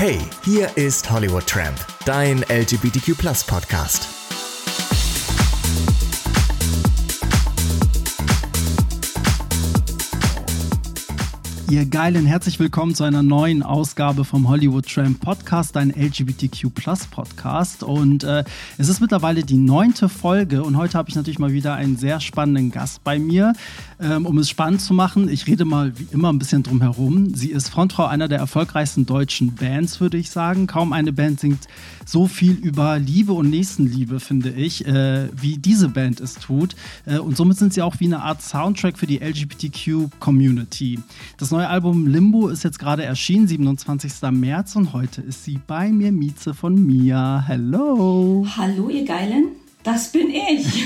Hey, hier ist Hollywood Tramp, dein LGBTQ Podcast. Ihr Geilen, herzlich willkommen zu einer neuen Ausgabe vom Hollywood Tramp Podcast, ein LGBTQ Podcast. Und äh, es ist mittlerweile die neunte Folge und heute habe ich natürlich mal wieder einen sehr spannenden Gast bei mir. Ähm, um es spannend zu machen, ich rede mal wie immer ein bisschen drum herum. Sie ist Frontfrau einer der erfolgreichsten deutschen Bands, würde ich sagen. Kaum eine Band singt so viel über Liebe und Nächstenliebe, finde ich, äh, wie diese Band es tut. Äh, und somit sind sie auch wie eine Art Soundtrack für die LGBTQ Community. Das neue neue Album Limbo ist jetzt gerade erschienen, 27. März und heute ist sie bei mir, Mieze von Mia. Hello. Hallo, ihr Geilen. Das bin ich.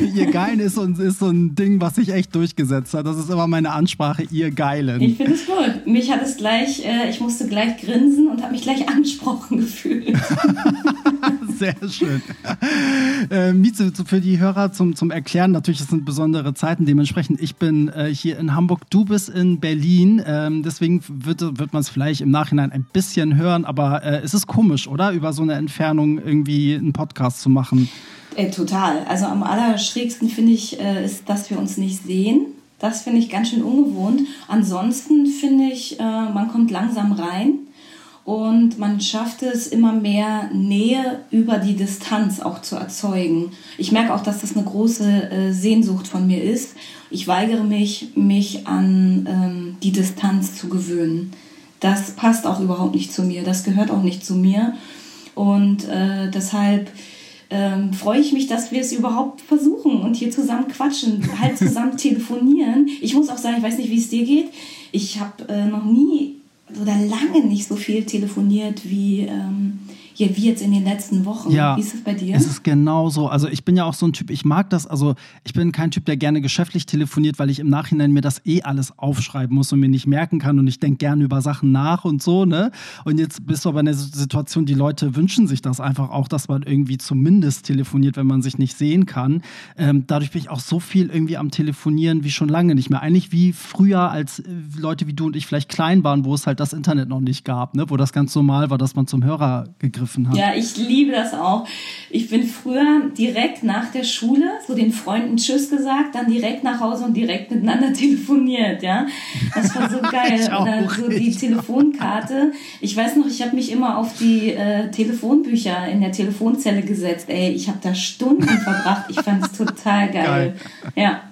ihr Geilen ist, ist so ein Ding, was sich echt durchgesetzt hat. Das ist immer meine Ansprache, ihr Geilen. Ich finde es gut. Mich hat es gleich, äh, ich musste gleich grinsen und habe mich gleich angesprochen gefühlt. Sehr schön. Äh, Mieze, für die Hörer zum, zum Erklären, natürlich, es sind besondere Zeiten. Dementsprechend, ich bin äh, hier in Hamburg, du bist in Berlin. Ähm, deswegen wird, wird man es vielleicht im Nachhinein ein bisschen hören, aber äh, es ist komisch, oder? Über so eine Entfernung irgendwie einen Podcast zu machen. Äh, total. Also am allerschrägsten finde ich, äh, ist, dass wir uns nicht sehen. Das finde ich ganz schön ungewohnt. Ansonsten finde ich, äh, man kommt langsam rein und man schafft es immer mehr Nähe über die Distanz auch zu erzeugen. Ich merke auch, dass das eine große äh, Sehnsucht von mir ist. Ich weigere mich, mich an ähm, die Distanz zu gewöhnen. Das passt auch überhaupt nicht zu mir. Das gehört auch nicht zu mir. Und äh, deshalb ähm, freue ich mich, dass wir es überhaupt versuchen und hier zusammen quatschen, halt zusammen telefonieren. Ich muss auch sagen, ich weiß nicht, wie es dir geht. Ich habe äh, noch nie oder lange nicht so viel telefoniert wie ähm, ja, wie jetzt in den letzten Wochen. Ja, wie ist es bei dir? Es ist genau so. Also ich bin ja auch so ein Typ, ich mag das, also ich bin kein Typ, der gerne geschäftlich telefoniert, weil ich im Nachhinein mir das eh alles aufschreiben muss und mir nicht merken kann und ich denke gerne über Sachen nach und so, ne? Und jetzt bist du aber in der Situation, die Leute wünschen sich das einfach auch, dass man irgendwie zumindest telefoniert, wenn man sich nicht sehen kann. Ähm, dadurch bin ich auch so viel irgendwie am Telefonieren wie schon lange nicht mehr. Eigentlich wie früher, als äh, Leute wie du und ich vielleicht klein waren, wo es halt das Internet noch nicht gab, ne? Wo das ganz normal war, dass man zum Hörer gegriffen gegriffen hat. Ja, ich liebe das auch. Ich bin früher direkt nach der Schule so den Freunden Tschüss gesagt, dann direkt nach Hause und direkt miteinander telefoniert, ja. Das war so geil. Oder so die Telefonkarte. Ich weiß noch, ich habe mich immer auf die äh, Telefonbücher in der Telefonzelle gesetzt. Ey, ich habe da Stunden verbracht. Ich fand es total geil. geil. Ja.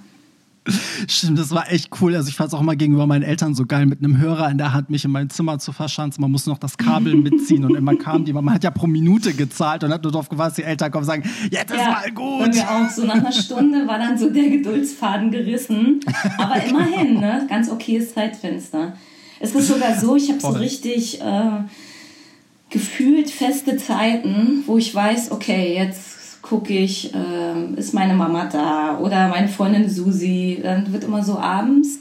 Stimmt, das war echt cool. Also ich fand es auch mal gegenüber meinen Eltern so geil, mit einem Hörer in der Hand mich in mein Zimmer zu verschanzen. Man musste noch das Kabel mitziehen und immer kam die. Man hat ja pro Minute gezahlt und hat nur darauf gewartet, dass die Eltern kommen und sagen, jetzt ist mal gut. wir auch so nach einer Stunde war dann so der Geduldsfaden gerissen. Aber immerhin, ne? Ganz okayes Zeitfenster. Es ist sogar so, ich habe so richtig äh, gefühlt feste Zeiten, wo ich weiß, okay, jetzt gucke ich, äh, ist meine Mama da oder meine Freundin Susi. Dann wird immer so abends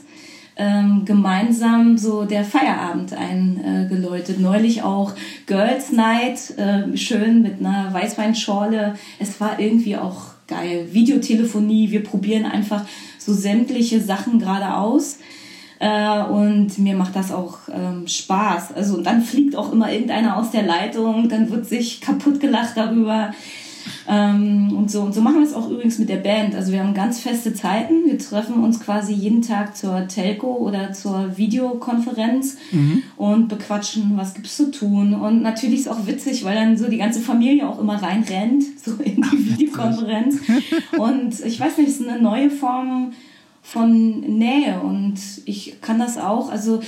ähm, gemeinsam so der Feierabend eingeläutet. Neulich auch Girls Night, äh, schön mit einer Weißweinschorle. Es war irgendwie auch geil. Videotelefonie, wir probieren einfach so sämtliche Sachen gerade aus. Äh, und mir macht das auch ähm, Spaß. Also und dann fliegt auch immer irgendeiner aus der Leitung, dann wird sich kaputt gelacht darüber. Ähm, und, so, und so machen wir es auch übrigens mit der Band. Also wir haben ganz feste Zeiten. Wir treffen uns quasi jeden Tag zur Telco oder zur Videokonferenz mhm. und bequatschen, was gibt es zu tun. Und natürlich ist es auch witzig, weil dann so die ganze Familie auch immer reinrennt, so in die Videokonferenz. und ich weiß nicht, es ist eine neue Form von Nähe und ich kann das auch, also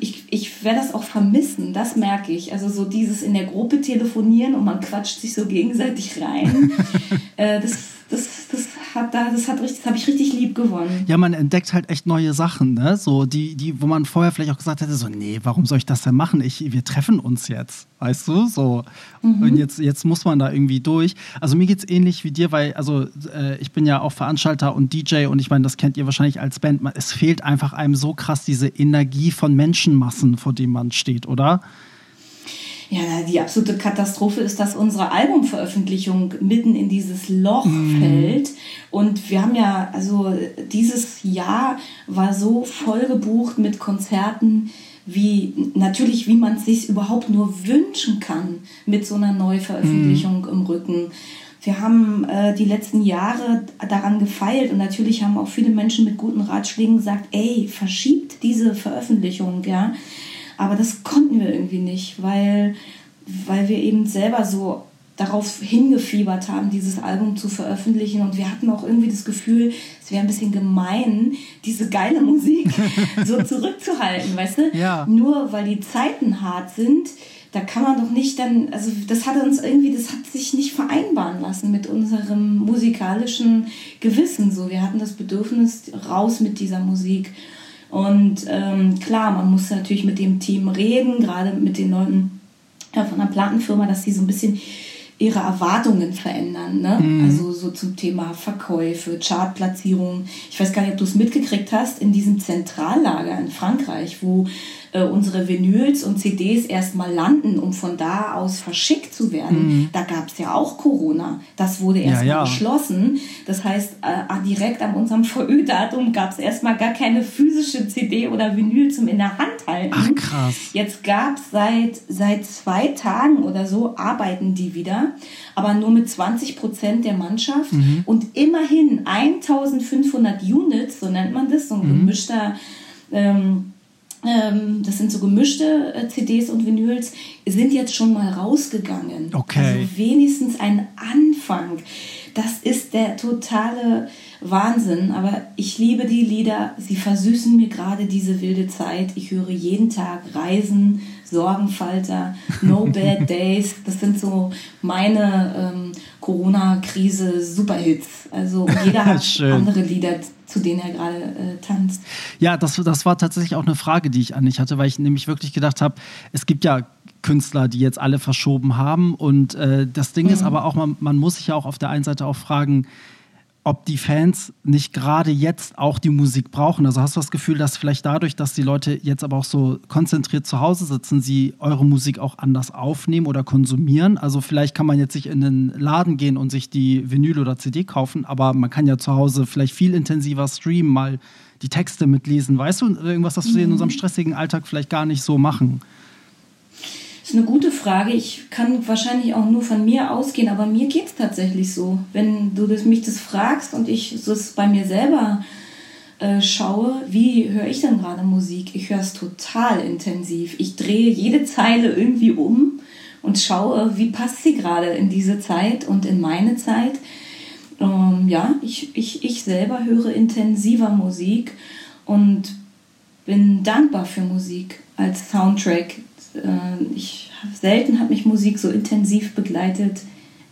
ich, ich werde das auch vermissen, das merke ich. Also so dieses in der Gruppe telefonieren und man quatscht sich so gegenseitig rein, äh, das, das, das hat da, das hat richtig, das habe ich richtig lieb gewonnen. Ja, man entdeckt halt echt neue Sachen, ne? So die, die, wo man vorher vielleicht auch gesagt hätte, so, nee, warum soll ich das denn machen? Ich, wir treffen uns jetzt, weißt du? So. Mhm. Und jetzt, jetzt muss man da irgendwie durch. Also mir geht es ähnlich wie dir, weil, also äh, ich bin ja auch Veranstalter und DJ und ich meine, das kennt ihr wahrscheinlich als Band. Es fehlt einfach einem so krass diese Energie von Menschenmassen, vor dem man steht, oder? Ja, die absolute Katastrophe ist, dass unsere Albumveröffentlichung mitten in dieses Loch mm. fällt. Und wir haben ja, also dieses Jahr war so voll gebucht mit Konzerten wie natürlich, wie man es sich überhaupt nur wünschen kann mit so einer Neuveröffentlichung mhm. im Rücken. Wir haben äh, die letzten Jahre daran gefeilt und natürlich haben auch viele Menschen mit guten Ratschlägen gesagt, ey, verschiebt diese Veröffentlichung, ja. Aber das konnten wir irgendwie nicht, weil, weil wir eben selber so darauf hingefiebert haben, dieses Album zu veröffentlichen. Und wir hatten auch irgendwie das Gefühl, es wäre ein bisschen gemein, diese geile Musik so zurückzuhalten, weißt du? Ja. Nur weil die Zeiten hart sind, da kann man doch nicht dann, also das hat uns irgendwie, das hat sich nicht vereinbaren lassen mit unserem musikalischen Gewissen. So, wir hatten das Bedürfnis raus mit dieser Musik. Und ähm, klar, man muss natürlich mit dem Team reden, gerade mit den Leuten von der Plattenfirma, dass sie so ein bisschen ihre Erwartungen verändern. Ne? Mhm. Also so zum Thema Verkäufe, Chartplatzierung. Ich weiß gar nicht, ob du es mitgekriegt hast, in diesem Zentrallager in Frankreich, wo äh, unsere Vinyls und CDs erstmal landen, um von da aus verschickt zu werden. Mhm. Da gab es ja auch Corona. Das wurde erstmal ja, ja. geschlossen. Das heißt, äh, direkt an unserem VÖ-Datum gab es erstmal gar keine physische CD oder Vinyl zum in der Hand halten. Ach krass. Jetzt gab es seit, seit zwei Tagen oder so, arbeiten die wieder, aber nur mit 20 Prozent der Mannschaft mhm. und immerhin 1500 Units, so nennt man das, so ein mhm. gemischter. Ähm, das sind so gemischte äh, CDs und Vinyls, sind jetzt schon mal rausgegangen. Okay. Also wenigstens ein Anfang. Das ist der totale Wahnsinn. Aber ich liebe die Lieder. Sie versüßen mir gerade diese wilde Zeit. Ich höre jeden Tag Reisen, Sorgenfalter, No Bad Days. Das sind so meine ähm, Corona-Krise-Superhits. Also jeder hat andere Lieder, zu denen er gerade äh, tanzt. Ja, das, das war tatsächlich auch eine Frage, die ich an dich hatte, weil ich nämlich wirklich gedacht habe, es gibt ja Künstler, die jetzt alle verschoben haben. Und äh, das Ding mhm. ist aber auch, man, man muss sich ja auch auf der einen Seite auch fragen, ob die Fans nicht gerade jetzt auch die Musik brauchen. Also hast du das Gefühl, dass vielleicht dadurch, dass die Leute jetzt aber auch so konzentriert zu Hause sitzen, sie eure Musik auch anders aufnehmen oder konsumieren? Also vielleicht kann man jetzt sich in den Laden gehen und sich die Vinyl oder CD kaufen, aber man kann ja zu Hause vielleicht viel intensiver streamen, mal die Texte mitlesen. Weißt du, irgendwas, das wir in mhm. unserem stressigen Alltag vielleicht gar nicht so machen? Das ist eine gute Frage. Ich kann wahrscheinlich auch nur von mir ausgehen, aber mir geht es tatsächlich so. Wenn du das, mich das fragst und ich das bei mir selber äh, schaue, wie höre ich denn gerade Musik? Ich höre es total intensiv. Ich drehe jede Zeile irgendwie um und schaue, wie passt sie gerade in diese Zeit und in meine Zeit. Ähm, ja, ich, ich, ich selber höre intensiver Musik und bin dankbar für Musik als Soundtrack äh, ich selten hat mich Musik so intensiv begleitet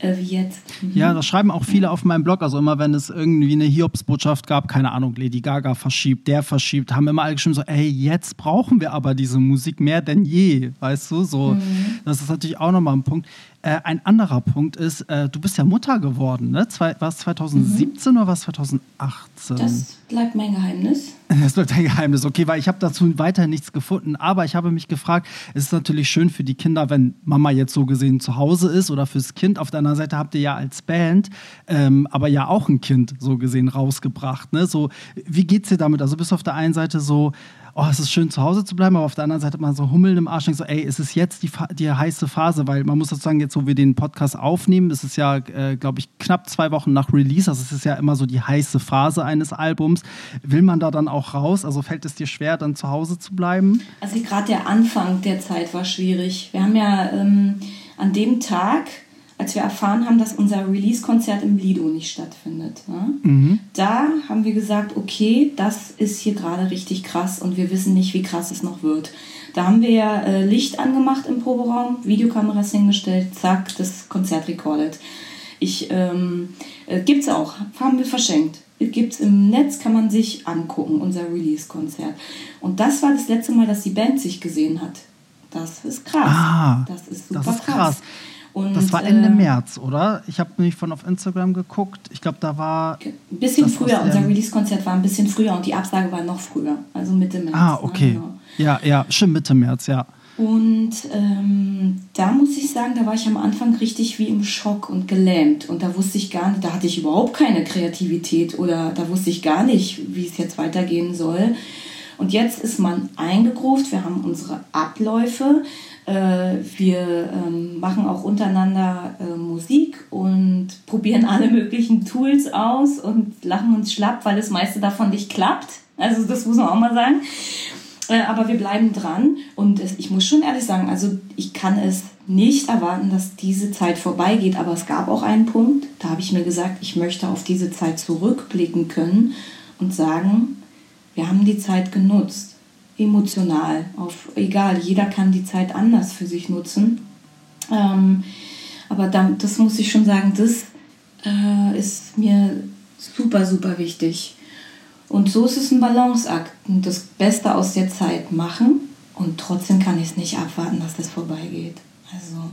äh, wie jetzt. Mhm. Ja, das schreiben auch viele auf meinem Blog. Also immer, wenn es irgendwie eine Hiobsbotschaft gab, keine Ahnung, Lady Gaga verschiebt, der verschiebt, haben immer alle geschrieben so, ey, jetzt brauchen wir aber diese Musik mehr denn je, weißt du? So, mhm. das ist natürlich auch nochmal ein Punkt. Äh, ein anderer Punkt ist, äh, du bist ja Mutter geworden, ne? Zwei, war es 2017 mhm. oder war es 2018? Das bleibt mein Geheimnis. Das bleibt dein Geheimnis, okay, weil ich habe dazu weiter nichts gefunden. Aber ich habe mich gefragt, es ist natürlich schön für die Kinder, wenn Mama jetzt so gesehen zu Hause ist oder fürs Kind. Auf der anderen Seite habt ihr ja als Band ähm, aber ja auch ein Kind so gesehen rausgebracht. Ne? So, wie geht's dir damit? Also bist du auf der einen Seite so, oh, es ist schön zu Hause zu bleiben, aber auf der anderen Seite mal so hummeln im Arsch, so, ey, ist es jetzt die, die heiße Phase, weil man muss sozusagen jetzt, wo wir den Podcast aufnehmen, ist es ja, äh, glaube ich, knapp zwei Wochen nach Release, also es ist ja immer so die heiße Phase eines Albums. Will man da dann auch raus? Also fällt es dir schwer, dann zu Hause zu bleiben? Also gerade der Anfang der Zeit war schwierig. Wir haben ja ähm, an dem Tag als wir erfahren haben, dass unser Release-Konzert im Lido nicht stattfindet. Ne? Mhm. Da haben wir gesagt, okay, das ist hier gerade richtig krass und wir wissen nicht, wie krass es noch wird. Da haben wir ja äh, Licht angemacht im Proberaum, Videokameras hingestellt, zack, das Konzert recorded. Ich, ähm, äh, gibt's auch, haben wir verschenkt. Gibt's im Netz, kann man sich angucken, unser Release-Konzert. Und das war das letzte Mal, dass die Band sich gesehen hat. Das ist krass. Ah, das ist super das ist krass. krass. Und, das war Ende äh, März, oder? Ich habe nämlich von auf Instagram geguckt. Ich glaube, da war. Ein bisschen früher. Unser Release-Konzert war ein bisschen früher und die Absage war noch früher. Also Mitte März. Ah, okay. Ne? Genau. Ja, ja, stimmt, Mitte März, ja. Und ähm, da muss ich sagen, da war ich am Anfang richtig wie im Schock und gelähmt. Und da wusste ich gar nicht, da hatte ich überhaupt keine Kreativität oder da wusste ich gar nicht, wie es jetzt weitergehen soll. Und jetzt ist man eingegruft, wir haben unsere Abläufe, wir ähm, machen auch untereinander äh, Musik und probieren alle möglichen Tools aus und lachen uns schlapp, weil das meiste davon nicht klappt. Also das muss man auch mal sagen. Äh, aber wir bleiben dran und ich muss schon ehrlich sagen, also ich kann es nicht erwarten, dass diese Zeit vorbeigeht, aber es gab auch einen Punkt, da habe ich mir gesagt, ich möchte auf diese Zeit zurückblicken können und sagen, wir haben die Zeit genutzt emotional. Auf, egal, jeder kann die Zeit anders für sich nutzen. Ähm, aber da, das muss ich schon sagen, das äh, ist mir super, super wichtig. Und so ist es ein Balanceakt. Das Beste aus der Zeit machen und trotzdem kann ich es nicht abwarten, dass das vorbeigeht. Also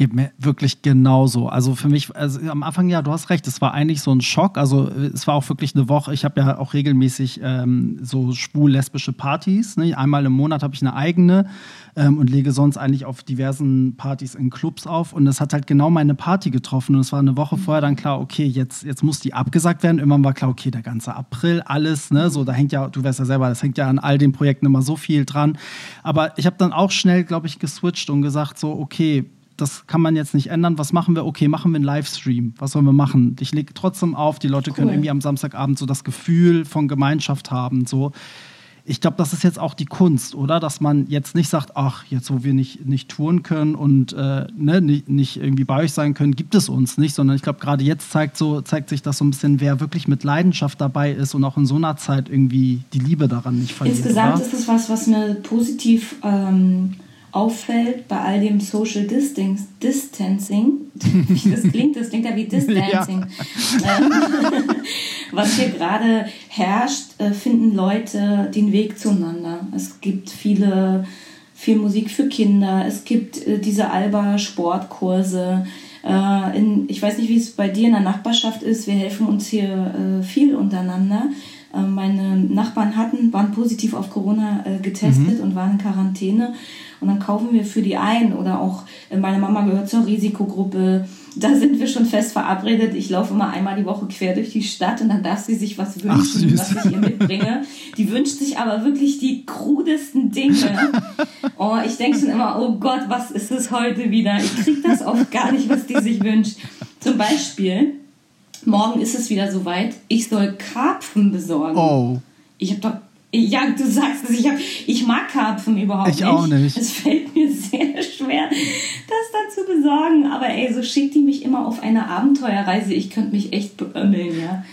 geht mir wirklich genauso. Also für mich, also am Anfang, ja, du hast recht, es war eigentlich so ein Schock. Also es war auch wirklich eine Woche. Ich habe ja auch regelmäßig ähm, so schwul-lesbische Partys. Ne? Einmal im Monat habe ich eine eigene ähm, und lege sonst eigentlich auf diversen Partys in Clubs auf. Und es hat halt genau meine Party getroffen. Und es war eine Woche vorher dann klar, okay, jetzt, jetzt muss die abgesagt werden. Irgendwann war klar, okay, der ganze April, alles, ne, so, da hängt ja, du weißt ja selber, das hängt ja an all den Projekten immer so viel dran. Aber ich habe dann auch schnell, glaube ich, geswitcht und gesagt, so, okay, das kann man jetzt nicht ändern. Was machen wir? Okay, machen wir einen Livestream. Was sollen wir machen? Ich lege trotzdem auf, die Leute cool. können irgendwie am Samstagabend so das Gefühl von Gemeinschaft haben. So. Ich glaube, das ist jetzt auch die Kunst, oder? Dass man jetzt nicht sagt, ach, jetzt wo wir nicht, nicht touren können und äh, ne, nicht, nicht irgendwie bei euch sein können, gibt es uns nicht, sondern ich glaube, gerade jetzt zeigt, so, zeigt sich das so ein bisschen, wer wirklich mit Leidenschaft dabei ist und auch in so einer Zeit irgendwie die Liebe daran nicht verliert. Insgesamt oder? ist es was, was mir positiv ähm, auffällt bei all dem Social Distancing, wie das klingt, das klingt ja wie Distancing, ja. Ähm, was hier gerade herrscht, äh, finden Leute den Weg zueinander. Es gibt viele, viel Musik für Kinder, es gibt äh, diese Alba-Sportkurse. Äh, in, ich weiß nicht, wie es bei dir in der Nachbarschaft ist, wir helfen uns hier viel untereinander. Meine Nachbarn hatten, waren positiv auf Corona getestet mhm. und waren in Quarantäne. Und dann kaufen wir für die ein oder auch äh, meine Mama gehört zur Risikogruppe. Da sind wir schon fest verabredet. Ich laufe immer einmal die Woche quer durch die Stadt und dann darf sie sich was wünschen, Ach, was ich ihr mitbringe. Die wünscht sich aber wirklich die krudesten Dinge. Oh, ich denke schon immer, oh Gott, was ist es heute wieder? Ich kriege das oft gar nicht, was die sich wünscht. Zum Beispiel, morgen ist es wieder soweit, ich soll Karpfen besorgen. Oh. Ich habe doch ja, du sagst es, ich, hab, ich mag Karpfen überhaupt ich nicht. Ich auch nicht. Es fällt mir sehr schwer, das dann zu besorgen. Aber ey, so schickt die mich immer auf eine Abenteuerreise. Ich könnte mich echt beömmeln, ja.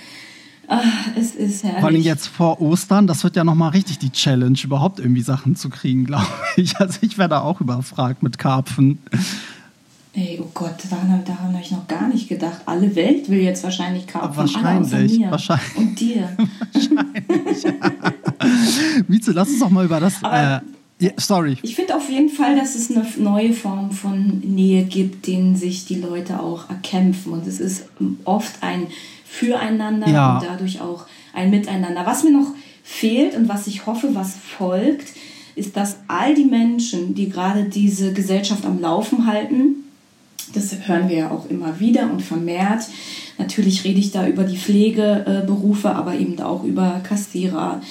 Ach, es ist herrlich. Vor allem jetzt vor Ostern, das wird ja nochmal richtig die Challenge, überhaupt irgendwie Sachen zu kriegen, glaube ich. Also ich werde auch überfragt mit Karpfen. Ey, oh Gott, daran, daran habe ich noch gar nicht gedacht. Alle Welt will jetzt wahrscheinlich Karpfen. Wahrscheinlich, mir wahrscheinlich. Und dir. wahrscheinlich, ja. Mieze, lass uns doch mal über das. Aber äh, yeah, sorry. Ich finde auf jeden Fall, dass es eine neue Form von Nähe gibt, den sich die Leute auch erkämpfen. Und es ist oft ein Füreinander ja. und dadurch auch ein Miteinander. Was mir noch fehlt und was ich hoffe, was folgt, ist, dass all die Menschen, die gerade diese Gesellschaft am Laufen halten, das hören wir ja auch immer wieder und vermehrt. Natürlich rede ich da über die Pflegeberufe, aber eben auch über Kassierer,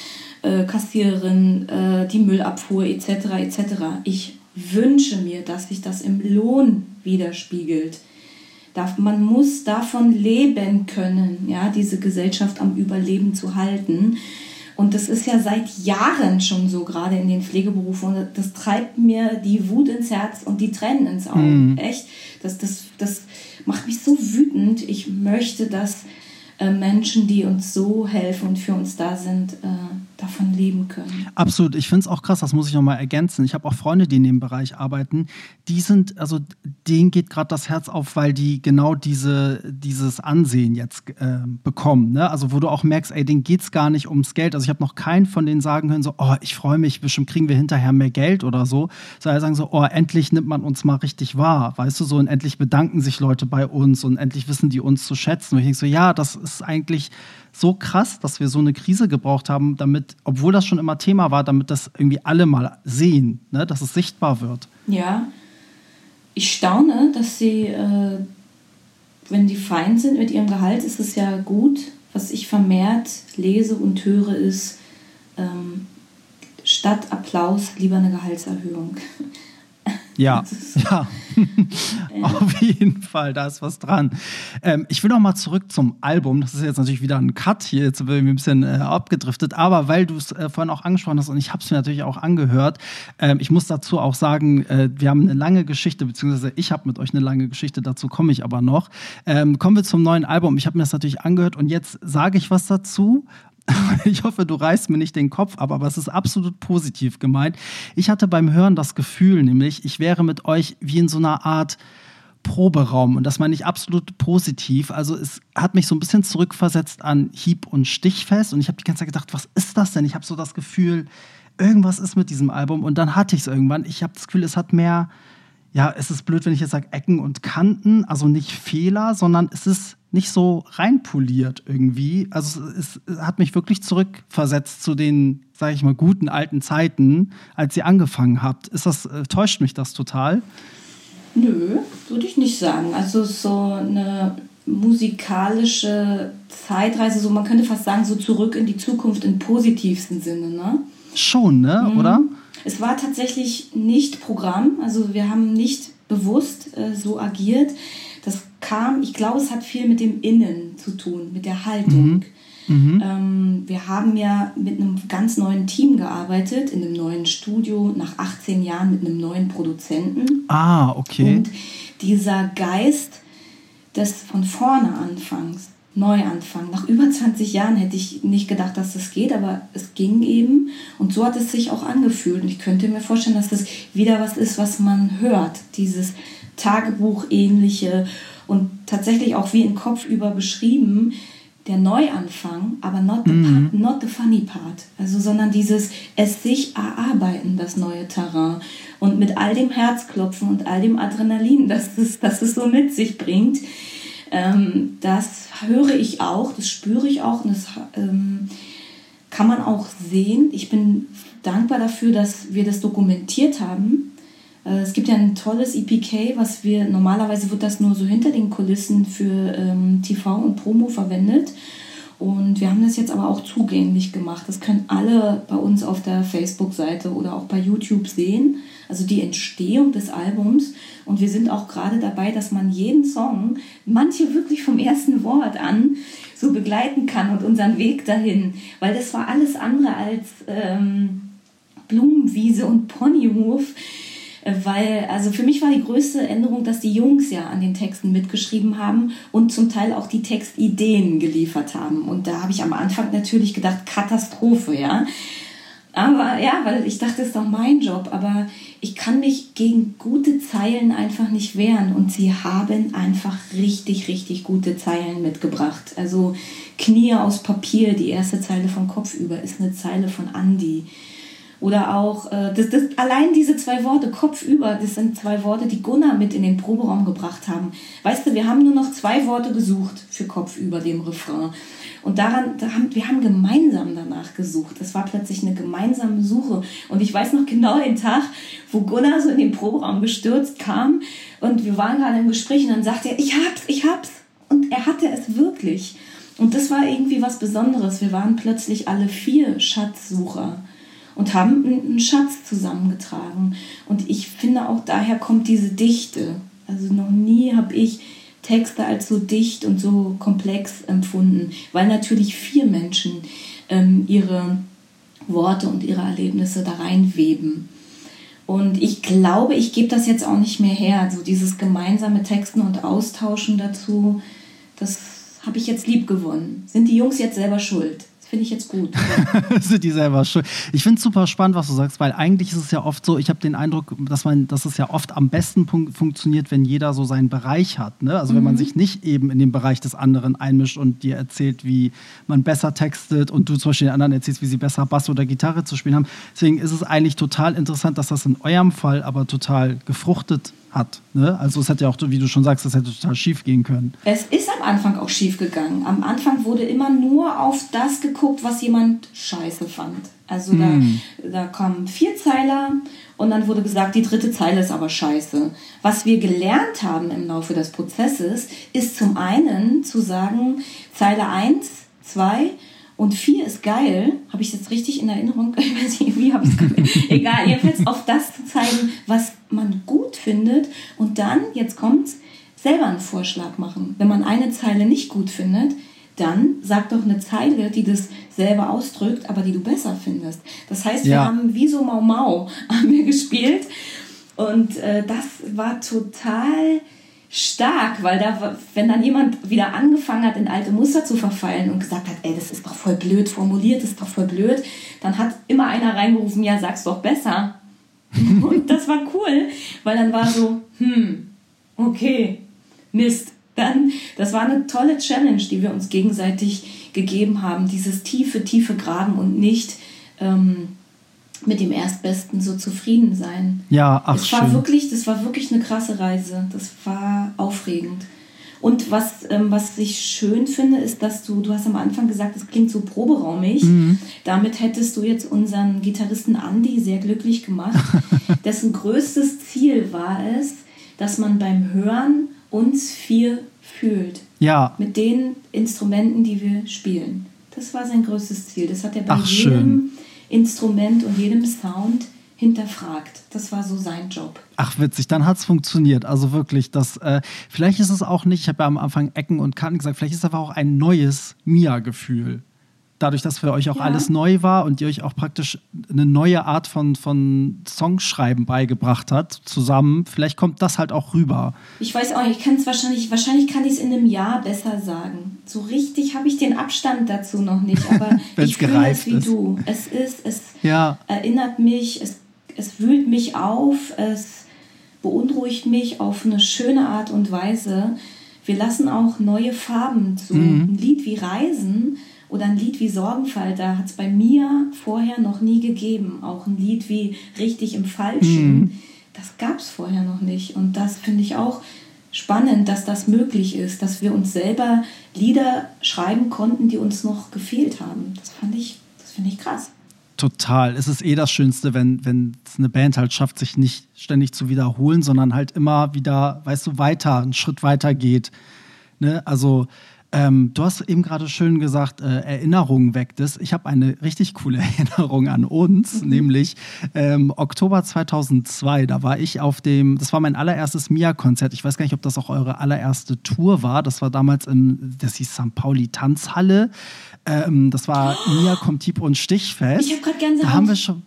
äh, Kassiererin, äh, die Müllabfuhr etc. etc. Ich wünsche mir, dass sich das im Lohn widerspiegelt. Man muss davon leben können, ja, diese Gesellschaft am Überleben zu halten. Und das ist ja seit Jahren schon so, gerade in den Pflegeberufen. Und das treibt mir die Wut ins Herz und die Tränen ins Auge. Mhm. Echt. Das, das, das macht mich so wütend. Ich möchte, dass äh, Menschen, die uns so helfen und für uns da sind, äh, davon leben können. Absolut. Ich finde es auch krass, das muss ich nochmal ergänzen. Ich habe auch Freunde, die in dem Bereich arbeiten. Die sind, also denen geht gerade das Herz auf, weil die genau diese, dieses Ansehen jetzt äh, bekommen. Ne? Also wo du auch merkst, ey, denen geht es gar nicht ums Geld. Also ich habe noch keinen von denen sagen hören, so, oh, ich freue mich, bestimmt kriegen wir hinterher mehr Geld oder so. Sondern sagen so, oh, endlich nimmt man uns mal richtig wahr. Weißt du, so und endlich bedanken sich Leute bei uns und endlich wissen die uns zu schätzen. Und ich denke so, ja, das ist eigentlich so krass, dass wir so eine Krise gebraucht haben, damit, obwohl das schon immer Thema war, damit das irgendwie alle mal sehen, ne, dass es sichtbar wird. Ja, ich staune, dass sie, äh, wenn die fein sind mit ihrem Gehalt, ist es ja gut. Was ich vermehrt lese und höre, ist, ähm, statt Applaus lieber eine Gehaltserhöhung. Ja, ja. Auf jeden Fall, da ist was dran. Ähm, ich will noch mal zurück zum Album. Das ist jetzt natürlich wieder ein Cut hier, jetzt sind wir ein bisschen äh, abgedriftet. Aber weil du es äh, vorhin auch angesprochen hast und ich habe es mir natürlich auch angehört, ähm, ich muss dazu auch sagen, äh, wir haben eine lange Geschichte, beziehungsweise ich habe mit euch eine lange Geschichte, dazu komme ich aber noch. Ähm, kommen wir zum neuen Album. Ich habe mir das natürlich angehört und jetzt sage ich was dazu. Ich hoffe, du reißt mir nicht den Kopf ab, aber es ist absolut positiv gemeint. Ich hatte beim Hören das Gefühl, nämlich, ich wäre mit euch wie in so einer Art Proberaum und das meine ich absolut positiv. Also es hat mich so ein bisschen zurückversetzt an Hieb- und Stichfest und ich habe die ganze Zeit gedacht, was ist das denn? Ich habe so das Gefühl, irgendwas ist mit diesem Album und dann hatte ich es irgendwann. Ich habe das Gefühl, es hat mehr, ja, es ist blöd, wenn ich jetzt sage Ecken und Kanten, also nicht Fehler, sondern es ist nicht so reinpoliert irgendwie. Also es, es hat mich wirklich zurückversetzt zu den, sage ich mal, guten alten Zeiten, als ihr angefangen habt. Ist das, äh, täuscht mich das total? Nö, würde ich nicht sagen. Also so eine musikalische Zeitreise, so man könnte fast sagen, so zurück in die Zukunft im positivsten Sinne, ne? Schon, ne? Mhm. Oder? Es war tatsächlich nicht Programm, also wir haben nicht bewusst äh, so agiert. Kam, ich glaube, es hat viel mit dem Innen zu tun, mit der Haltung. Mhm. Mhm. Ähm, wir haben ja mit einem ganz neuen Team gearbeitet, in einem neuen Studio, nach 18 Jahren mit einem neuen Produzenten. Ah, okay. Und dieser Geist des von vorne Anfangs, Neuanfang. Nach über 20 Jahren hätte ich nicht gedacht, dass das geht, aber es ging eben. Und so hat es sich auch angefühlt. Und ich könnte mir vorstellen, dass das wieder was ist, was man hört. Dieses Tagebuch-ähnliche und tatsächlich auch wie im Kopf über beschrieben, der Neuanfang, aber not the, mhm. part, not the funny part. Also, sondern dieses es sich erarbeiten, das neue Terrain. Und mit all dem Herzklopfen und all dem Adrenalin, das es, das es so mit sich bringt, ähm, das höre ich auch, das spüre ich auch und das ähm, kann man auch sehen. Ich bin dankbar dafür, dass wir das dokumentiert haben. Äh, es gibt ja ein tolles EPK, was wir normalerweise wird das nur so hinter den Kulissen für ähm, TV und Promo verwendet. Und wir haben das jetzt aber auch zugänglich gemacht. Das können alle bei uns auf der Facebook-Seite oder auch bei YouTube sehen. Also die Entstehung des Albums. Und wir sind auch gerade dabei, dass man jeden Song, manche wirklich vom ersten Wort an, so begleiten kann und unseren Weg dahin. Weil das war alles andere als ähm, Blumenwiese und Ponyhof weil, also für mich war die größte Änderung, dass die Jungs ja an den Texten mitgeschrieben haben und zum Teil auch die Textideen geliefert haben. Und da habe ich am Anfang natürlich gedacht, Katastrophe, ja. Aber ja, weil ich dachte, das ist doch mein Job. Aber ich kann mich gegen gute Zeilen einfach nicht wehren. Und sie haben einfach richtig, richtig gute Zeilen mitgebracht. Also Knie aus Papier, die erste Zeile von Kopf über, ist eine Zeile von Andy. Oder auch, äh, das, das, allein diese zwei Worte, Kopf über, das sind zwei Worte, die Gunnar mit in den Proberaum gebracht haben. Weißt du, wir haben nur noch zwei Worte gesucht für Kopf über dem Refrain. Und daran, da haben, wir haben gemeinsam danach gesucht. Das war plötzlich eine gemeinsame Suche. Und ich weiß noch genau den Tag, wo Gunnar so in den Proberaum gestürzt kam und wir waren gerade im Gespräch und dann sagte er, ich hab's, ich hab's. Und er hatte es wirklich. Und das war irgendwie was Besonderes. Wir waren plötzlich alle vier Schatzsucher und haben einen Schatz zusammengetragen. Und ich finde auch daher kommt diese Dichte. Also noch nie habe ich Texte als so dicht und so komplex empfunden, weil natürlich vier Menschen ähm, ihre Worte und ihre Erlebnisse da reinweben. Und ich glaube, ich gebe das jetzt auch nicht mehr her. Also dieses gemeinsame Texten und Austauschen dazu, das habe ich jetzt lieb gewonnen. Sind die Jungs jetzt selber schuld? Finde ich jetzt gut. Sind die selber schön. Ich finde es super spannend, was du sagst, weil eigentlich ist es ja oft so, ich habe den Eindruck, dass man, dass es ja oft am besten funktioniert, wenn jeder so seinen Bereich hat. Ne? Also mhm. wenn man mhm. sich nicht eben in den Bereich des anderen einmischt und dir erzählt, wie man besser textet und du zum Beispiel den anderen erzählst, wie sie besser Bass oder Gitarre zu spielen haben. Deswegen ist es eigentlich total interessant, dass das in eurem Fall aber total gefruchtet hat. Ne? Also es hat ja auch, wie du schon sagst, das hätte total schief gehen können. Es ist am Anfang auch schief gegangen. Am Anfang wurde immer nur auf das geguckt, was jemand scheiße fand. Also hm. da, da kommen vier Zeiler und dann wurde gesagt, die dritte Zeile ist aber scheiße. Was wir gelernt haben im Laufe des Prozesses, ist zum einen zu sagen, Zeile 1, 2 Und vier ist geil. Habe ich das richtig in Erinnerung? Ich weiß nicht, wie habe ich es Egal, jedenfalls auf das zu zeigen, was man gut findet. Und dann, jetzt kommt's, selber einen Vorschlag machen. Wenn man eine Zeile nicht gut findet, dann sag doch eine Zeile, die das selber ausdrückt, aber die du besser findest. Das heißt, wir ja. haben wie so Mau Mau haben wir gespielt. Und äh, das war total stark, weil da, wenn dann jemand wieder angefangen hat, in alte Muster zu verfallen und gesagt hat, ey, das ist doch voll blöd formuliert, das ist doch voll blöd, dann hat immer einer reingerufen, ja, sag's doch besser. und das war cool, weil dann war so, hm, okay, Mist. Dann, das war eine tolle Challenge, die wir uns gegenseitig gegeben haben, dieses tiefe, tiefe Graben und nicht ähm, mit dem Erstbesten so zufrieden sein. Ja, ach das war schön. wirklich, das war wirklich eine krasse Reise. Das war aufregend. Und was, ähm, was ich schön finde, ist, dass du, du hast am Anfang gesagt, es klingt so proberaumig. Mhm. Damit hättest du jetzt unseren Gitarristen Andy sehr glücklich gemacht. dessen größtes Ziel war es, dass man beim Hören uns vier fühlt. Ja. Mit den Instrumenten, die wir spielen. Das war sein größtes Ziel. Das hat er bei Ach, jedem schön. Instrument und jedem Sound hinterfragt. Das war so sein Job. Ach, witzig, dann hat es funktioniert. Also wirklich, das, äh, vielleicht ist es auch nicht, ich habe ja am Anfang Ecken und Kanten gesagt, vielleicht ist es aber auch ein neues Mia-Gefühl dadurch, dass für euch auch ja. alles neu war und ihr euch auch praktisch eine neue Art von, von Songschreiben beigebracht hat, zusammen, vielleicht kommt das halt auch rüber. Ich weiß auch nicht, ich kann es wahrscheinlich, wahrscheinlich kann ich es in einem Jahr besser sagen. So richtig habe ich den Abstand dazu noch nicht, aber ich fühle es wie ist. du. Es ist, es ja. erinnert mich, es, es wühlt mich auf, es beunruhigt mich auf eine schöne Art und Weise. Wir lassen auch neue Farben zu. Mhm. Ein Lied wie Reisen oder ein Lied wie Sorgenfalter hat es bei mir vorher noch nie gegeben. Auch ein Lied wie Richtig im Falschen, mhm. das gab es vorher noch nicht. Und das finde ich auch spannend, dass das möglich ist, dass wir uns selber Lieder schreiben konnten, die uns noch gefehlt haben. Das fand ich, das finde ich krass. Total. Es ist eh das Schönste, wenn, wenn es eine Band halt schafft, sich nicht ständig zu wiederholen, sondern halt immer wieder, weißt du, weiter, einen Schritt weiter geht. Ne? Also ähm, du hast eben gerade schön gesagt, äh, Erinnerungen weckt es. Ich habe eine richtig coole Erinnerung an uns, mhm. nämlich ähm, Oktober 2002. Da war ich auf dem, das war mein allererstes Mia-Konzert. Ich weiß gar nicht, ob das auch eure allererste Tour war. Das war damals im, das hieß St. Pauli Tanzhalle. Ähm, das war oh. Mia kommt Hieb und Stichfest. Ich habe gerade Gänsehaut. Da haben wir schon.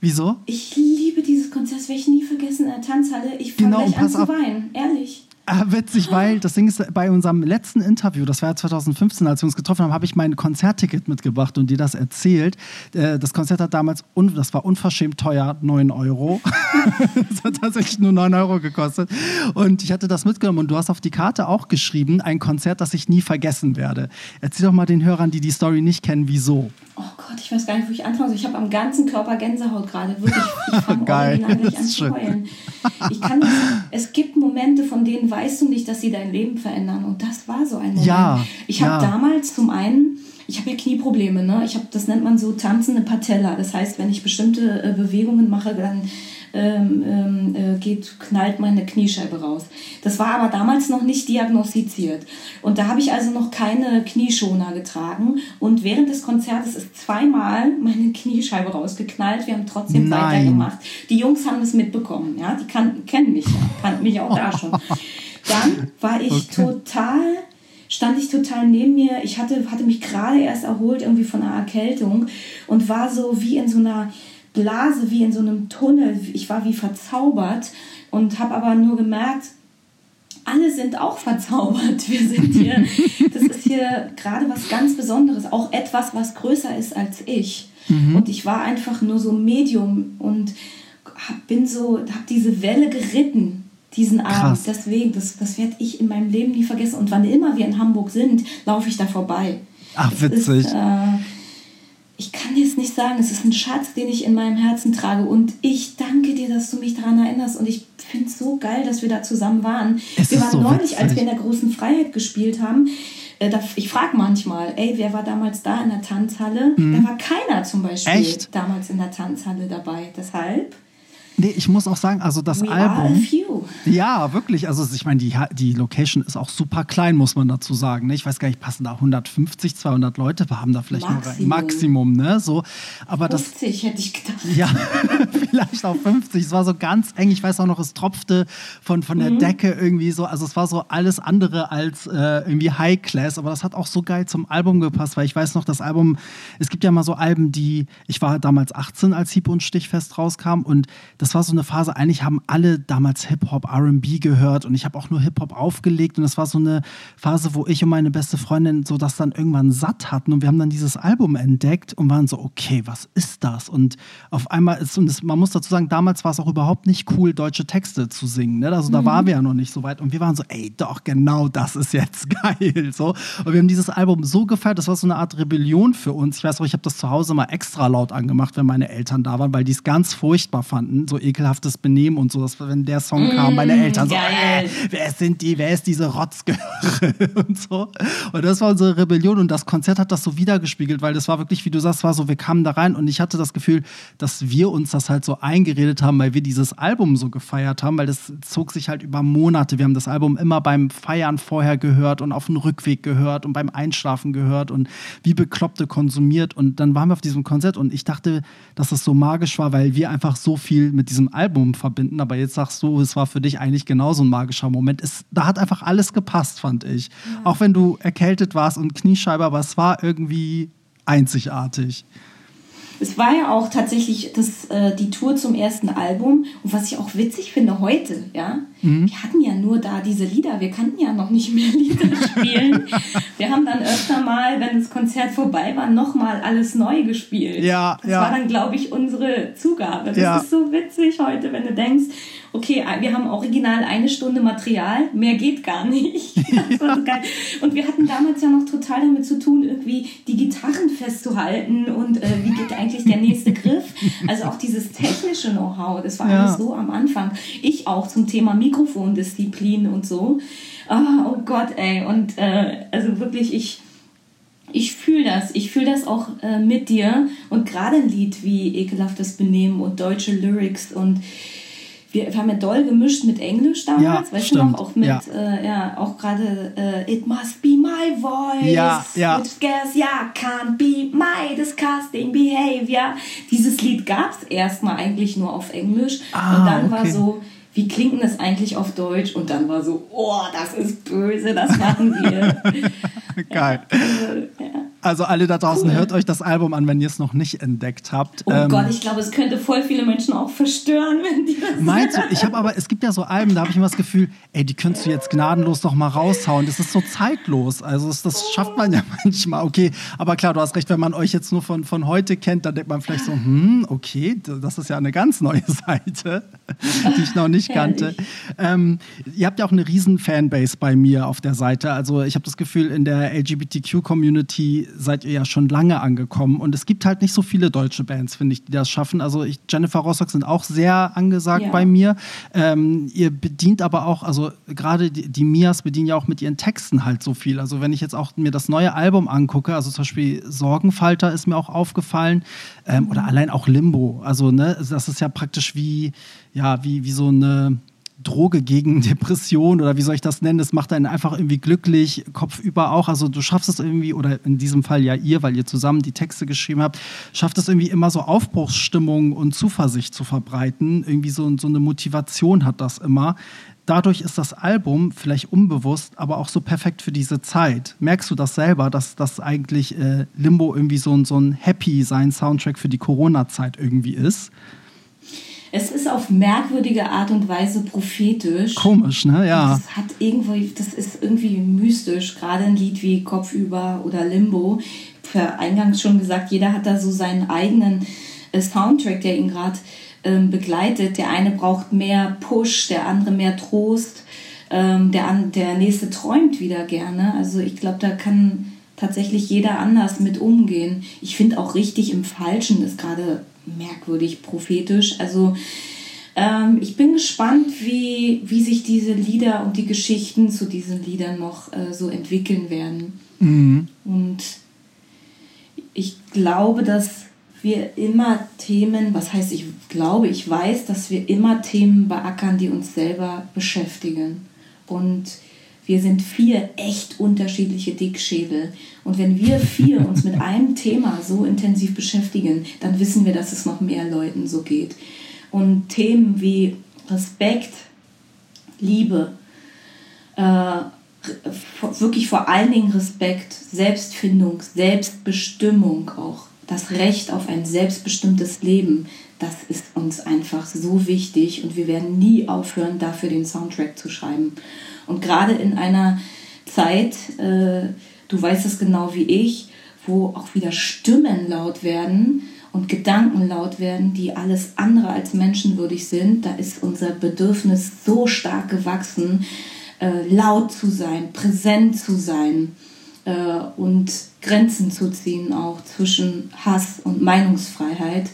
Wieso? Ich liebe dieses Konzert, das werde ich nie vergessen in der Tanzhalle. Ich fange genau, gleich an zu weinen, ehrlich. Ah, witzig, weil das Ding ist, bei unserem letzten Interview, das war ja 2015, als wir uns getroffen haben, habe ich mein Konzertticket mitgebracht und dir das erzählt. Äh, das Konzert hat damals, das war unverschämt teuer, 9 Euro. das hat tatsächlich nur 9 Euro gekostet. Und ich hatte das mitgenommen und du hast auf die Karte auch geschrieben, ein Konzert, das ich nie vergessen werde. Erzähl doch mal den Hörern, die die Story nicht kennen, wieso. Oh Gott, ich weiß gar nicht, wo ich anfangen soll. Ich habe am ganzen Körper Gänsehaut gerade. Wirklich, ich fange gleich an zu heulen. Ich kann das, es gibt Momente, von denen weißt du nicht, dass sie dein Leben verändern. Und das war so ein Moment. Ja, ich habe ja. damals zum einen, ich habe ja Knieprobleme, ne? Ich habe, das nennt man so tanzende Patella. Das heißt, wenn ich bestimmte äh, Bewegungen mache, dann ähm, ähm, äh, geht, knallt meine Kniescheibe raus. Das war aber damals noch nicht diagnostiziert. Und da habe ich also noch keine Knieschoner getragen. Und während des Konzertes ist zweimal meine Kniescheibe rausgeknallt. Wir haben trotzdem Nein. weitergemacht. Die Jungs haben das mitbekommen. Ja? Die kannten, kennen mich ja, kannten mich auch da schon. Dann war ich okay. total stand ich total neben mir. Ich hatte, hatte mich gerade erst erholt irgendwie von einer Erkältung und war so wie in so einer Blase wie in so einem Tunnel. Ich war wie verzaubert und habe aber nur gemerkt, alle sind auch verzaubert. Wir sind hier, das ist hier gerade was ganz Besonderes, auch etwas, was größer ist als ich. Mhm. Und ich war einfach nur so Medium und bin so, habe diese Welle geritten diesen Abend. Krass. Deswegen, das, das werde ich in meinem Leben nie vergessen. Und wann immer wir in Hamburg sind, laufe ich da vorbei. Ach, witzig. Ist, äh, ich kann jetzt nicht sagen, es ist ein Schatz, den ich in meinem Herzen trage. Und ich danke dir, dass du mich daran erinnerst. Und ich finde es so geil, dass wir da zusammen waren. Es wir waren so neulich, witzig. als wir in der großen Freiheit gespielt haben. Äh, ich frage manchmal, ey, wer war damals da in der Tanzhalle? Mhm. Da war keiner zum Beispiel Echt? damals in der Tanzhalle dabei. Deshalb Nee, ich muss auch sagen, also das We Album. Ja, wirklich. Also ich meine, die, die Location ist auch super klein, muss man dazu sagen. Ne? Ich weiß gar nicht, passen da 150, 200 Leute, wir haben da vielleicht Maximum. nur Maximum, ne? So, aber das 50 hätte ich gedacht. ja, vielleicht auch 50. Es war so ganz eng. Ich weiß auch noch, es tropfte von, von der Decke irgendwie so. Also es war so alles andere als äh, irgendwie High Class. Aber das hat auch so geil zum Album gepasst, weil ich weiß noch, das Album, es gibt ja mal so Alben, die, ich war damals 18, als Hieb und Stichfest rauskam. Und das war so eine Phase, eigentlich haben alle damals Hip-Hop, RB gehört. Und ich habe auch nur Hip-Hop aufgelegt. Und das war so eine Phase, wo ich und meine beste Freundin so das dann irgendwann satt hatten. Und wir haben dann dieses Album entdeckt und waren so, okay, was ist das? Und auf einmal ist, und es, man muss dazu sagen, damals war es auch überhaupt nicht cool, deutsche Texte zu singen. Ne? Also da waren wir ja noch nicht so weit. Und wir waren so, ey, doch, genau das ist jetzt geil. So. Und wir haben dieses Album so gefeiert, das war so eine Art Rebellion für uns. Ich weiß auch, ich habe das zu Hause mal extra laut angemacht, wenn meine Eltern da waren, weil die es ganz furchtbar fanden. So ekelhaftes Benehmen und so, dass, wenn der Song kam, meine Eltern so, äh, wer sind die, wer ist diese Rotzgehöre und so. Und das war unsere Rebellion und das Konzert hat das so wiedergespiegelt, weil das war wirklich, wie du sagst, war so, wir kamen da rein und ich hatte das Gefühl, dass wir uns das halt so eingeredet haben, weil wir dieses Album so gefeiert haben, weil das zog sich halt über Monate. Wir haben das Album immer beim Feiern vorher gehört und auf dem Rückweg gehört und beim Einschlafen gehört und wie Bekloppte konsumiert und dann waren wir auf diesem Konzert und ich dachte, dass das so magisch war, weil wir einfach so viel mit diesem Album verbinden, aber jetzt sagst du, es war für dich eigentlich genauso ein magischer Moment. Es, da hat einfach alles gepasst, fand ich. Auch wenn du erkältet warst und Kniescheibe, aber es war irgendwie einzigartig. Es war ja auch tatsächlich das, äh, die Tour zum ersten Album. Und was ich auch witzig finde heute, ja, Mhm. wir hatten ja nur da diese Lieder. Wir kannten ja noch nicht mehr Lieder spielen. wir haben dann öfter mal, wenn das Konzert vorbei war, nochmal alles neu gespielt. Ja, das ja. war dann, glaube ich, unsere Zugabe. Das Ja. ist so witzig heute, wenn du denkst, okay, wir haben original eine Stunde Material, mehr geht gar nicht. Das war so geil. Und wir hatten damals ja noch total damit zu tun, irgendwie die Gitarren festzuhalten und äh, wie geht eigentlich der nächste Griff. Also auch dieses technische Know-how, das war Ja. alles so am Anfang. Ich auch zum Thema Mikrofondisziplin und so. Ah, oh Gott, ey. Und äh, also wirklich, ich, ich fühle das. Ich fühle das auch äh, mit dir. Und gerade ein Lied wie Ekelhaftes Benehmen und deutsche Lyrics und wir, wir haben ja doll gemischt mit Englisch damals, Ja, weißt du stimmt. noch, auch mit, Ja. äh, ja, auch gerade äh, It must be my voice, Ja, ja. which scares ya, can't be my disgusting behavior. Dieses Lied gab es erstmal eigentlich nur auf Englisch Ah, und dann war okay. so, wie klingt denn das eigentlich auf Deutsch? Und dann war so, oh, das ist böse, das machen wir. Geil. Also, ja. Also alle da draußen, Cool. hört euch das Album an, wenn ihr es noch nicht entdeckt habt. Oh Ähm, Gott, ich glaube, es könnte voll viele Menschen auch verstören, wenn die das Meinst du? Ich habe aber, es gibt ja so Alben, da habe ich immer das Gefühl, ey, die könntest du jetzt gnadenlos noch mal raushauen. Das ist so zeitlos. Also das, das schafft man ja manchmal. Okay, aber klar, du hast recht, wenn man euch jetzt nur von, von heute kennt, dann denkt man vielleicht so, hm, okay, das ist ja eine ganz neue Seite, die ich noch nicht kannte. Ähm, ihr habt ja auch eine riesen Fanbase bei mir auf der Seite. Also ich habe das Gefühl, in der LGBTQ-Community seid ihr ja schon lange angekommen. Und es gibt halt nicht so viele deutsche Bands, finde ich, die das schaffen. Also ich, Jennifer Rostock sind auch sehr angesagt Ja. bei mir. Ähm, ihr bedient aber auch, also gerade die, die Mias bedienen ja auch mit ihren Texten halt so viel. Also wenn ich jetzt auch mir das neue Album angucke, also zum Beispiel Sorgenfalter ist mir auch aufgefallen ähm, oder allein auch Limbo. Also ne, das ist ja praktisch wie, ja, wie, wie so eine Droge gegen Depression oder wie soll ich das nennen? Das macht einen einfach irgendwie glücklich, kopfüber auch. Also du schaffst es irgendwie, oder in diesem Fall ja ihr, weil ihr zusammen die Texte geschrieben habt, schafft es irgendwie immer so Aufbruchsstimmung und Zuversicht zu verbreiten. Irgendwie so, so eine Motivation hat das immer. Dadurch ist das Album vielleicht unbewusst, aber auch so perfekt für diese Zeit. Merkst du das selber, dass das eigentlich äh, Limbo irgendwie so, ein- so ein Happy-Sein-Soundtrack für die Corona-Zeit irgendwie ist? Es ist auf merkwürdige Art und Weise prophetisch. Komisch, ne? Ja. Und Das hat irgendwie, das ist irgendwie mystisch. Gerade ein Lied wie Kopfüber oder Limbo. Für eingangs schon gesagt, jeder hat da so seinen eigenen äh, Soundtrack, der ihn gerade ähm, begleitet. Der eine braucht mehr Push, der andere mehr Trost. Ähm, der, an, der nächste träumt wieder gerne. Also ich glaube, da kann tatsächlich jeder anders mit umgehen. Ich finde auch richtig im Falschen ist gerade merkwürdig prophetisch. Also ähm, ich bin gespannt, wie, wie sich diese Lieder und die Geschichten zu diesen Liedern noch äh, so entwickeln werden. Und ich glaube, dass wir immer Themen, was heißt, ich glaube, ich weiß, dass wir immer Themen beackern, die uns selber beschäftigen. Und wir sind vier echt unterschiedliche Dickschädel. Und wenn wir vier uns mit einem Thema so intensiv beschäftigen, dann wissen wir, dass es noch mehr Leuten so geht. Und Themen wie Respekt, Liebe, äh, wirklich vor allen Dingen Respekt, Selbstfindung, Selbstbestimmung auch, das Recht auf ein selbstbestimmtes Leben, das ist uns einfach so wichtig und wir werden nie aufhören, dafür den Soundtrack zu schreiben. Und gerade in einer Zeit, äh, du weißt es genau wie ich, wo auch wieder Stimmen laut werden und Gedanken laut werden, die alles andere als menschenwürdig sind, da ist unser Bedürfnis so stark gewachsen, äh, laut zu sein, präsent zu sein äh, und Grenzen zu ziehen, auch zwischen Hass und Meinungsfreiheit.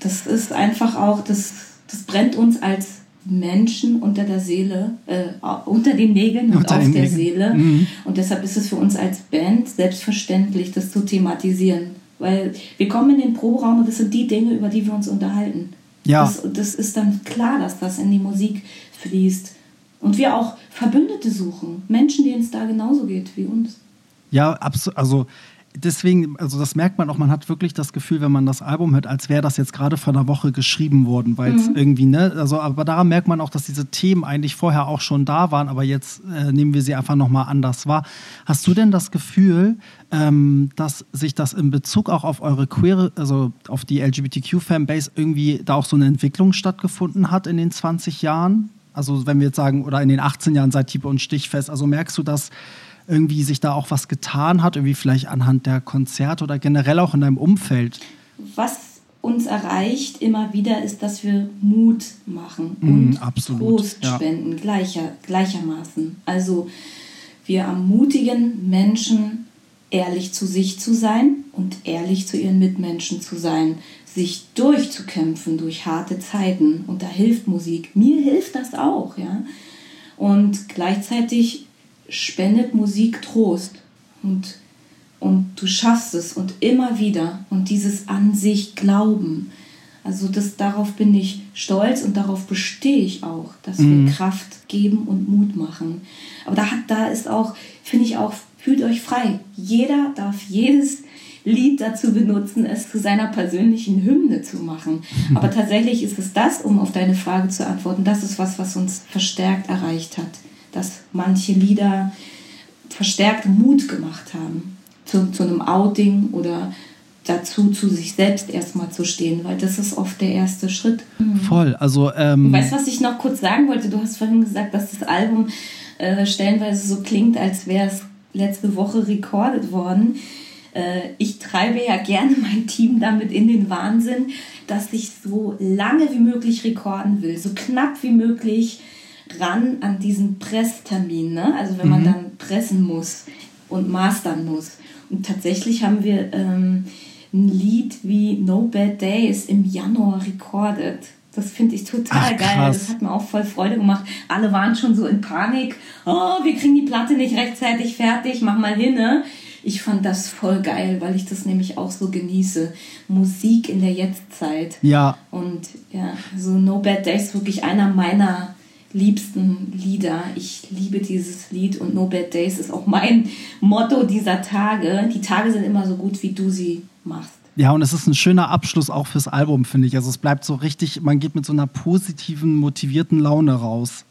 Das ist einfach auch, das, das brennt uns als Menschen unter der Seele, äh, unter den Nägeln und auf der. Seele. Mhm. Und deshalb ist es für uns als Band selbstverständlich, das zu thematisieren. Weil wir kommen in den Proberaum und das sind die Dinge, über die wir uns unterhalten. Ja. Das, das ist dann klar, dass das in die Musik fließt. Und wir auch Verbündete suchen. Menschen, denen es da genauso geht wie uns. Ja, absolut. Also deswegen, also das merkt man auch, man hat wirklich das Gefühl, wenn man das Album hört, als wäre das jetzt gerade vor einer Woche geschrieben worden, weil es mhm. irgendwie, ne, also aber daran merkt man auch, dass diese Themen eigentlich vorher auch schon da waren, aber jetzt äh, nehmen wir sie einfach nochmal anders wahr. Hast du denn das Gefühl, ähm, dass sich das in Bezug auch auf eure queere, also auf die LGBTQ-Fanbase irgendwie da auch so eine Entwicklung stattgefunden hat in den 20 Jahren? Also wenn wir jetzt sagen, oder in den 18 Jahren seit Tiefe und Stichfest, also merkst du, dass irgendwie sich da auch was getan hat, irgendwie vielleicht anhand der Konzerte oder generell auch in deinem Umfeld? Was uns erreicht immer wieder ist, dass wir Mut machen mm, und mm, Trost ja. spenden, gleicher, gleichermaßen. Also wir ermutigen Menschen, ehrlich zu sich zu sein und ehrlich zu ihren Mitmenschen zu sein, sich durchzukämpfen durch harte Zeiten. Und da hilft Musik. Mir hilft das auch, ja. Und gleichzeitig spendet Musik Trost und, und du schaffst es und immer wieder und dieses an sich Glauben. Also das, darauf bin ich stolz und darauf bestehe ich auch, dass mhm. wir Kraft geben und Mut machen. Aber da, hat, da ist auch, finde ich auch, fühlt euch frei. Jeder darf jedes Lied dazu benutzen, es zu seiner persönlichen Hymne zu machen. Mhm. Aber tatsächlich ist es das, um auf deine Frage zu antworten, das ist was, was uns verstärkt erreicht hat dass manche Lieder verstärkt Mut gemacht haben zu, zu einem Outing oder dazu, zu sich selbst erstmal zu stehen, weil das ist oft der erste Schritt. Mhm. Voll, also. Ähm weißt du, was ich noch kurz sagen wollte? Du hast vorhin gesagt, dass das Album äh, stellenweise so klingt, als wäre es letzte Woche rekordet worden. Äh, ich treibe ja gerne mein Team damit in den Wahnsinn, dass ich so lange wie möglich rekorden will, so knapp wie möglich ran an diesen Presstermin, ne? also wenn man mhm. dann pressen muss und mastern muss. Und tatsächlich haben wir ähm, ein Lied wie No Bad Days im Januar recorded. Das finde ich total Ach, geil. Das hat mir auch voll Freude gemacht. Alle waren schon so in Panik. Oh, wir kriegen die Platte nicht rechtzeitig fertig. Mach mal hin. Ne? Ich fand das voll geil, weil ich das nämlich auch so genieße. Musik in der Jetztzeit. Ja. Und ja, so No Bad Days wirklich einer meiner liebsten Lieder. Ich liebe dieses Lied und No Bad Days ist auch mein Motto dieser Tage. Die Tage sind immer so gut, wie du sie machst. Ja, und es ist ein schöner Abschluss auch fürs Album, finde ich. Also es bleibt so richtig, man geht mit so einer positiven, motivierten Laune raus.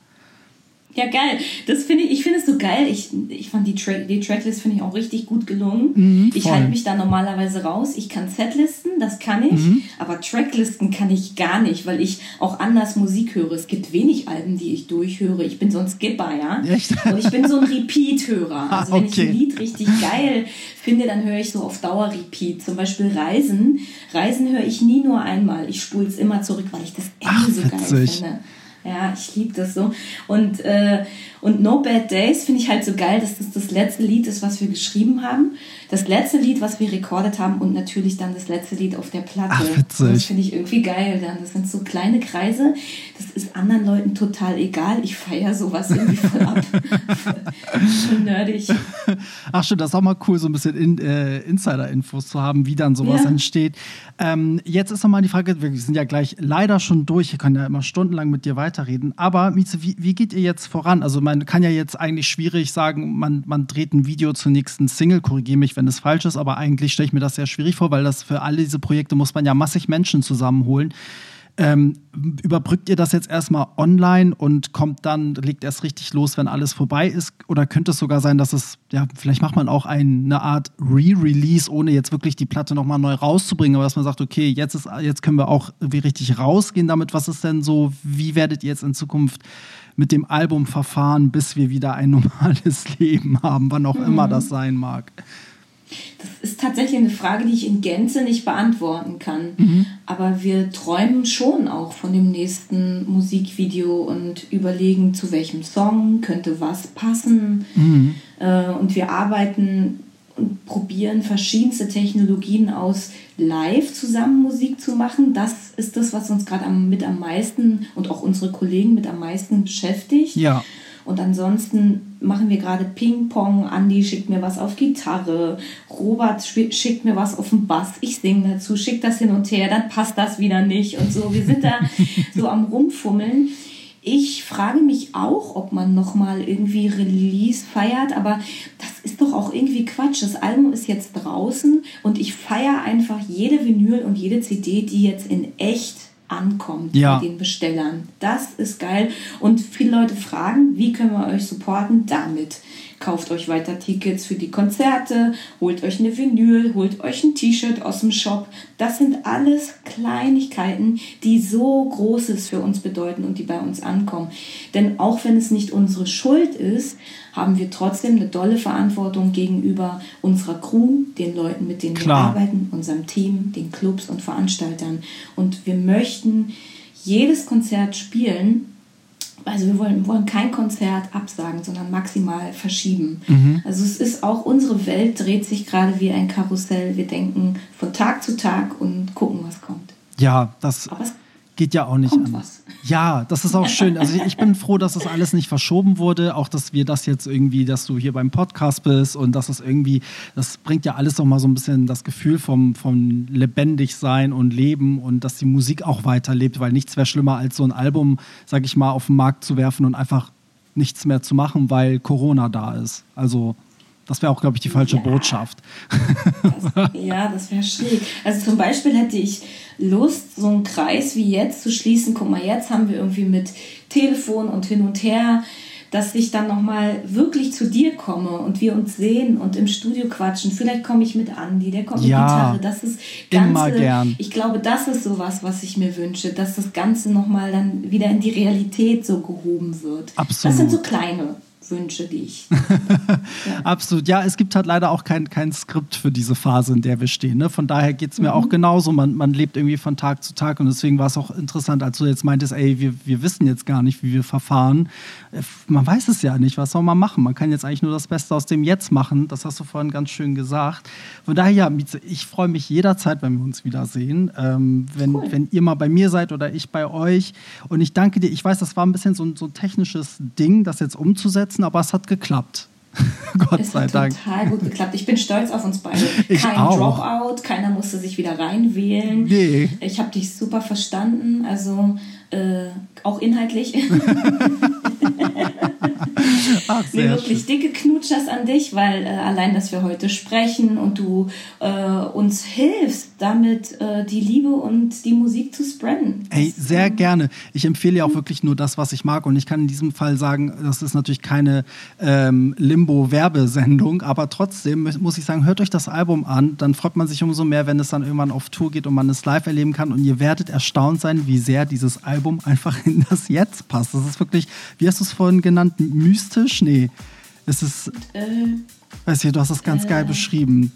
Ja, geil. Das finde ich, ich finde es so geil. Ich, ich fand die, Tra die Tracklist finde ich auch richtig gut gelungen. Mhm, ich halte mich da normalerweise raus. Ich kann Setlisten, das kann ich, mhm. aber Tracklisten kann ich gar nicht, weil ich auch anders Musik höre. Es gibt wenig Alben, die ich durchhöre. Ich bin so ein Skipper, ja. Echt? Und ich bin so ein Repeat-Hörer. Also wenn okay. ich ein Lied richtig geil finde, dann höre ich so auf Dauer Repeat. Zum Beispiel Reisen. Reisen höre ich nie nur einmal. Ich spule es immer zurück, weil ich das Ende Ach, so geil finde. Ja, ich liebe das so. Und, äh, und No Bad Days finde ich halt so geil, dass das das letzte Lied ist, was wir geschrieben haben. Das letzte Lied, was wir rekordet haben und natürlich dann das letzte Lied auf der Platte. Ach, witzig. Das finde ich irgendwie geil dann. Das sind so kleine Kreise. Das ist anderen Leuten total egal. Ich feiere sowas irgendwie voll ab. Schon nerdig. Ach stimmt, das ist auch mal cool, so ein bisschen in, äh, Insider-Infos zu haben, wie dann sowas ja. entsteht. Ähm, jetzt ist nochmal die Frage, wir sind ja gleich leider schon durch, ich kann ja immer stundenlang mit dir weiterreden, aber Mieze, wie, wie geht ihr jetzt voran? Also man kann ja jetzt eigentlich schwierig sagen, man, man dreht ein Video zur nächsten Single, korrigiere mich, wenn es falsch ist, aber eigentlich stelle ich mir das sehr schwierig vor, weil das für alle diese Projekte muss man ja massig Menschen zusammenholen. Ähm, überbrückt ihr das jetzt erstmal online und kommt dann, legt erst richtig los, wenn alles vorbei ist? Oder könnte es sogar sein, dass es, ja, vielleicht macht man auch eine Art Re-Release, ohne jetzt wirklich die Platte nochmal neu rauszubringen, aber dass man sagt, okay, jetzt, ist, jetzt können wir auch wie richtig rausgehen damit. Was ist denn so, wie werdet ihr jetzt in Zukunft mit dem Album verfahren, bis wir wieder ein normales Leben haben, wann auch mhm. immer das sein mag? Ist tatsächlich eine Frage, die ich in Gänze nicht beantworten kann. Mhm. Aber wir träumen schon auch von dem nächsten Musikvideo und überlegen, zu welchem Song könnte was passen. Mhm. Äh, und wir arbeiten und probieren verschiedenste Technologien aus, live zusammen Musik zu machen. Das ist das, was uns gerade mit am meisten und auch unsere Kollegen mit am meisten beschäftigt. Ja. Und ansonsten machen wir gerade Ping-Pong. Andi schickt mir was auf Gitarre. Robert schickt mir was auf den Bass. Ich singe dazu, schickt das hin und her. Dann passt das wieder nicht und so. Wir sind da so am Rumfummeln. Ich frage mich auch, ob man nochmal irgendwie Release feiert, aber das ist doch auch irgendwie Quatsch. Das Album ist jetzt draußen und ich feiere einfach jede Vinyl und jede CD, die jetzt in echt ankommt ja. bei den Bestellern. Das ist geil. Und viele Leute fragen, wie können wir euch supporten? Damit. Kauft euch weiter Tickets für die Konzerte, holt euch eine Vinyl, holt euch ein T-Shirt aus dem Shop. Das sind alles Kleinigkeiten, die so Großes für uns bedeuten und die bei uns ankommen. Denn auch wenn es nicht unsere Schuld ist, haben wir trotzdem eine dolle Verantwortung gegenüber unserer Crew, den Leuten, mit denen Klar. wir arbeiten, unserem Team, den Clubs und Veranstaltern. Und wir möchten jedes Konzert spielen, also wir wollen, wollen kein Konzert absagen, sondern maximal verschieben. Mhm. Also es ist auch unsere Welt dreht sich gerade wie ein Karussell. Wir denken von Tag zu Tag und gucken, was kommt. Ja, das geht ja auch nicht Kommt anders. Ja, das ist auch schön. Also ich bin froh, dass das alles nicht verschoben wurde, auch dass wir das jetzt irgendwie, dass du hier beim Podcast bist und dass es irgendwie, das bringt ja alles noch mal so ein bisschen das Gefühl vom, vom lebendig sein und leben und dass die Musik auch weiterlebt, weil nichts wäre schlimmer als so ein Album, sag ich mal, auf den Markt zu werfen und einfach nichts mehr zu machen, weil Corona da ist. Also das wäre auch, glaube ich, die falsche ja. Botschaft. Das, ja, das wäre schräg. Also zum Beispiel hätte ich Lust, so einen Kreis wie jetzt zu schließen. Guck mal, jetzt haben wir irgendwie mit Telefon und hin und her, dass ich dann nochmal wirklich zu dir komme und wir uns sehen und im Studio quatschen. Vielleicht komme ich mit Andi, der kommt ja, mit Gitarre. Das ist ganze, immer gern. Ich glaube, das ist sowas, was ich mir wünsche, dass das Ganze nochmal dann wieder in die Realität so gehoben wird. Absolut. Das sind so kleine Wünsche, die ich. ja. Absolut. Ja, es gibt halt leider auch kein, kein Skript für diese Phase, in der wir stehen. Ne? Von daher geht es mir mhm. auch genauso. Man, man lebt irgendwie von Tag zu Tag und deswegen war es auch interessant, als du jetzt meintest, ey, wir, wir wissen jetzt gar nicht, wie wir verfahren. Äh, man weiß es ja nicht, was soll man machen? Man kann jetzt eigentlich nur das Beste aus dem Jetzt machen. Das hast du vorhin ganz schön gesagt. Von daher, ja, Mieze, ich freue mich jederzeit, wenn wir uns wiedersehen. Ähm, wenn, cool. wenn ihr mal bei mir seid oder ich bei euch. Und ich danke dir. Ich weiß, das war ein bisschen so, so ein technisches Ding, das jetzt umzusetzen umsetzen, aber es hat geklappt. Gott es sei hat Dank. total gut geklappt. Ich bin stolz auf uns beide. Ich Kein auch. Dropout, keiner musste sich wieder reinwählen. Nee. Ich habe dich super verstanden, also äh, auch inhaltlich. Ach, nee, wirklich schön. dicke Knutschers an dich, weil äh, allein, dass wir heute sprechen und du äh, uns hilfst, damit äh, die Liebe und die Musik zu spreaden. Ey, sehr gerne. Ich empfehle ja auch wirklich nur das, was ich mag. Und ich kann in diesem Fall sagen, das ist natürlich keine ähm, Limbo-Werbesendung, aber trotzdem muss ich sagen, hört euch das Album an. Dann freut man sich umso mehr, wenn es dann irgendwann auf Tour geht und man es live erleben kann. Und ihr werdet erstaunt sein, wie sehr dieses Album einfach in das Jetzt passt. Das ist wirklich, wie hast du es vorhin genannt, mystisch? Nee. Es ist. Äh, weiß ich, du hast das ganz äh, geil beschrieben.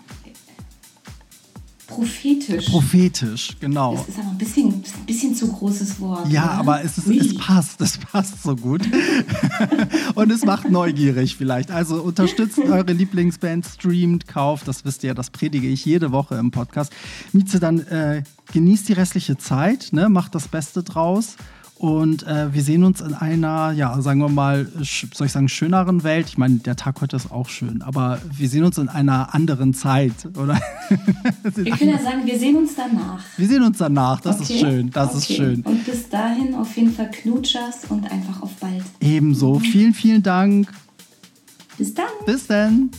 Prophetisch. Prophetisch, genau. Das ist aber ein bisschen, ein bisschen zu großes Wort. Ja, oder? aber es, ist, es passt, es passt so gut. und es macht neugierig vielleicht. Also unterstützt eure Lieblingsband, streamt, kauft, das wisst ihr, das predige ich jede Woche im Podcast. Mieze, dann äh, genießt die restliche Zeit, ne? macht das Beste draus. Und äh, wir sehen uns in einer, ja, sagen wir mal, soll ich sagen, schöneren Welt. Ich meine, der Tag heute ist auch schön, aber wir sehen uns in einer anderen Zeit, oder? wir können ja sagen, wir sehen uns danach. Wir sehen uns danach, das okay. ist schön, das okay. ist schön. Und bis dahin auf jeden Fall Knutschers und einfach auf bald. Ebenso. Vielen, vielen Dank. Bis dann. Bis dann.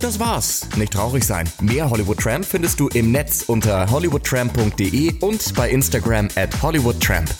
Das war's. Nicht traurig sein. Mehr Hollywood Tramp findest du im Netz unter hollywoodtramp.de und bei Instagram at hollywoodtramp.